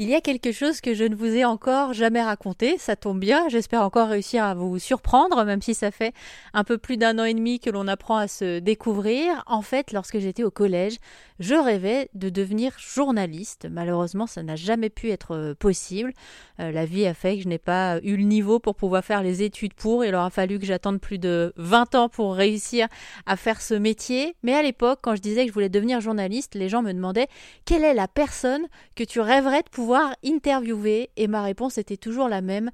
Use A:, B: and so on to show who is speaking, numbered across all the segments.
A: Il y a quelque chose que je ne vous ai encore jamais raconté, ça tombe bien, j'espère encore réussir à vous surprendre, même si ça fait un peu plus d'un an et demi que l'on apprend à se découvrir. En fait, lorsque j'étais au collège, je rêvais de devenir journaliste. Malheureusement, ça n'a jamais pu être euh, possible. Euh, la vie a fait que je n'ai pas eu le niveau pour pouvoir faire les études pour. Il aura fallu que j'attende plus de 20 ans pour réussir à faire ce métier. Mais à l'époque, quand je disais que je voulais devenir journaliste, les gens me demandaient quelle est la personne que tu rêverais de pouvoir interviewer et ma réponse était toujours la même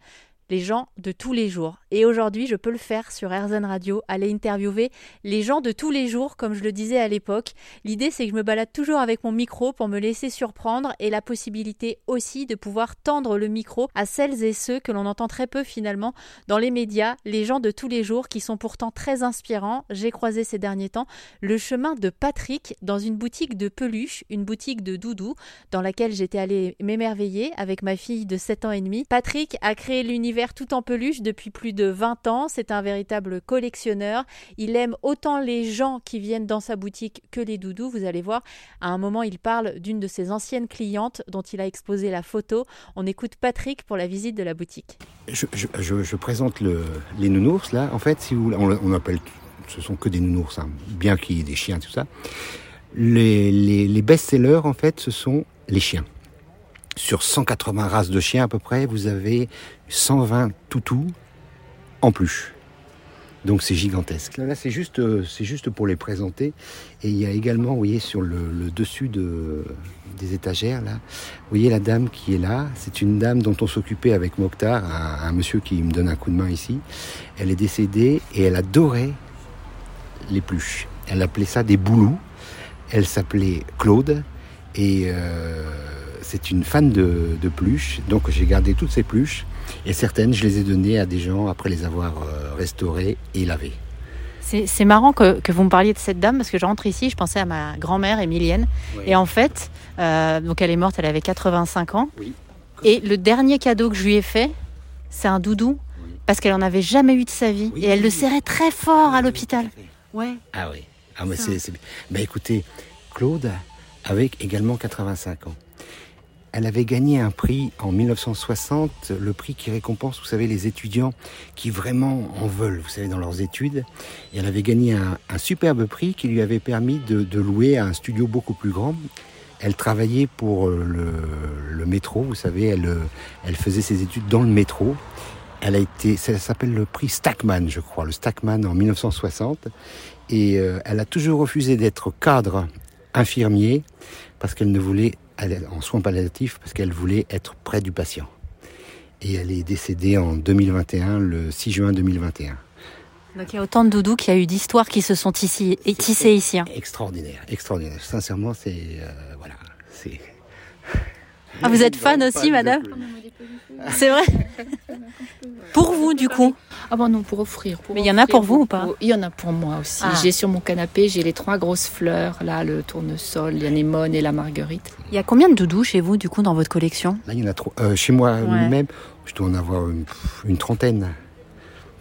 A: les gens de tous les jours. Et aujourd'hui, je peux le faire sur RZN Radio, aller interviewer les gens de tous les jours, comme je le disais à l'époque. L'idée, c'est que je me balade toujours avec mon micro pour me laisser surprendre et la possibilité aussi de pouvoir tendre le micro à celles et ceux que l'on entend très peu finalement dans les médias, les gens de tous les jours qui sont pourtant très inspirants. J'ai croisé ces derniers temps le chemin de Patrick dans une boutique de peluche, une boutique de doudou, dans laquelle j'étais allée m'émerveiller avec ma fille de 7 ans et demi. Patrick a créé l'univers tout en peluche depuis plus de 20 ans. C'est un véritable collectionneur. Il aime autant les gens qui viennent dans sa boutique que les doudous. Vous allez voir, à un moment, il parle d'une de ses anciennes clientes dont il a exposé la photo. On écoute Patrick pour la visite de la boutique.
B: Je, présente les nounours, là. En fait, si vous, on, appelle, ce sont que des nounours, hein. bien qu'il y ait des chiens, tout ça. Les best-sellers, en fait, ce sont les chiens sur 180 races de chiens à peu près, vous avez 120 toutous en plus. Donc c'est gigantesque. Là, c'est juste, euh, c'est juste pour les présenter. Et il y a également, vous voyez, sur le, dessus de, des étagères, là, vous voyez la dame qui est là. C'est une dame dont on s'occupait avec Mokhtar, un, un, monsieur qui me donne un coup de main ici. Elle est décédée et elle adorait les pluches. Elle appelait ça des boulous. Elle s'appelait Claude. Et euh, c'est une fan de, de pluches, donc j'ai gardé toutes ces pluches et certaines je les ai données à des gens après les avoir euh, restaurées et lavées.
A: C'est marrant que, que, vous me parliez de cette dame parce que je rentre ici, je pensais à ma grand-mère Emilienne. Et en fait, euh, donc elle est morte, elle avait 85 ans. Et le dernier cadeau que je lui ai fait, c'est un doudou parce qu'elle en avait jamais eu de sa vie et elle le serrait très fort à l'hôpital.
B: Ouais. Ah oui. Ah mais c'est. Mais écoutez, Claude avait également 85 ans. Elle avait gagné un prix en 1960, le prix qui récompense, vous savez, les étudiants qui vraiment en veulent, vous savez, dans leurs études. Et elle avait gagné un, superbe prix qui lui avait permis de, louer un studio beaucoup plus grand. Elle travaillait pour euh, le, métro, vous savez, elle, euh, elle faisait ses études dans le métro. Elle a été, ça s'appelle le prix Stackman, je crois, le Stackman en 1960. Et euh, elle a toujours refusé d'être cadre infirmier parce qu'elle ne voulait en soins palliatifs parce qu'elle voulait être près du patient. Et elle est décédée en 2021, le 6 juin 2021.
A: Donc il y a autant de doudous qu'il y a eu d'histoires qui se sont tissées, tissées ici. Hein.
B: Extraordinaire, extraordinaire. Sincèrement, c'est euh, voilà, c'est.
A: Ah, vous êtes fan aussi, madame C'est vrai Pour vous, du coup
C: Ah bon, non, pour offrir.
A: Mais il y en a pour vous ou pas
C: Il y en a pour moi aussi. Ah. J'ai sur mon canapé, j'ai les trois grosses fleurs, là, le tournesol, l'anémone et la marguerite.
A: Il y a combien de doudous chez vous, du coup, dans votre collection?
B: Là, il y en a trop. Euh, chez moi même, je dois en avoir une, trentaine.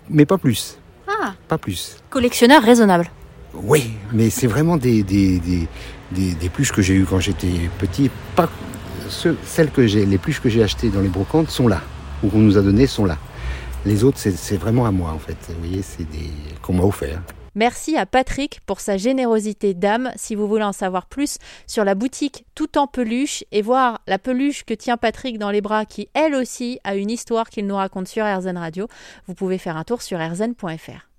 B: Mais pas plus. Ah Pas plus.
A: Collectionneur raisonnable
B: Oui, mais c'est vraiment des, des, des, des, des pluches que j'ai eues quand j'étais petit. Pas celles que j'ai, les pluches que j'ai achetées dans les brocantes sont là, ou qu'on nous a données sont là. Les autres, c'est vraiment à moi en fait. Vous voyez, c'est des qu'on m'a offert.
A: Merci à Patrick pour sa générosité d'âme. Si vous voulez en savoir plus sur la boutique tout en peluche et voir la peluche que tient Patrick dans les bras qui elle aussi a une histoire qu'il nous raconte sur RZN Radio, vous pouvez faire un tour sur rzn.fr.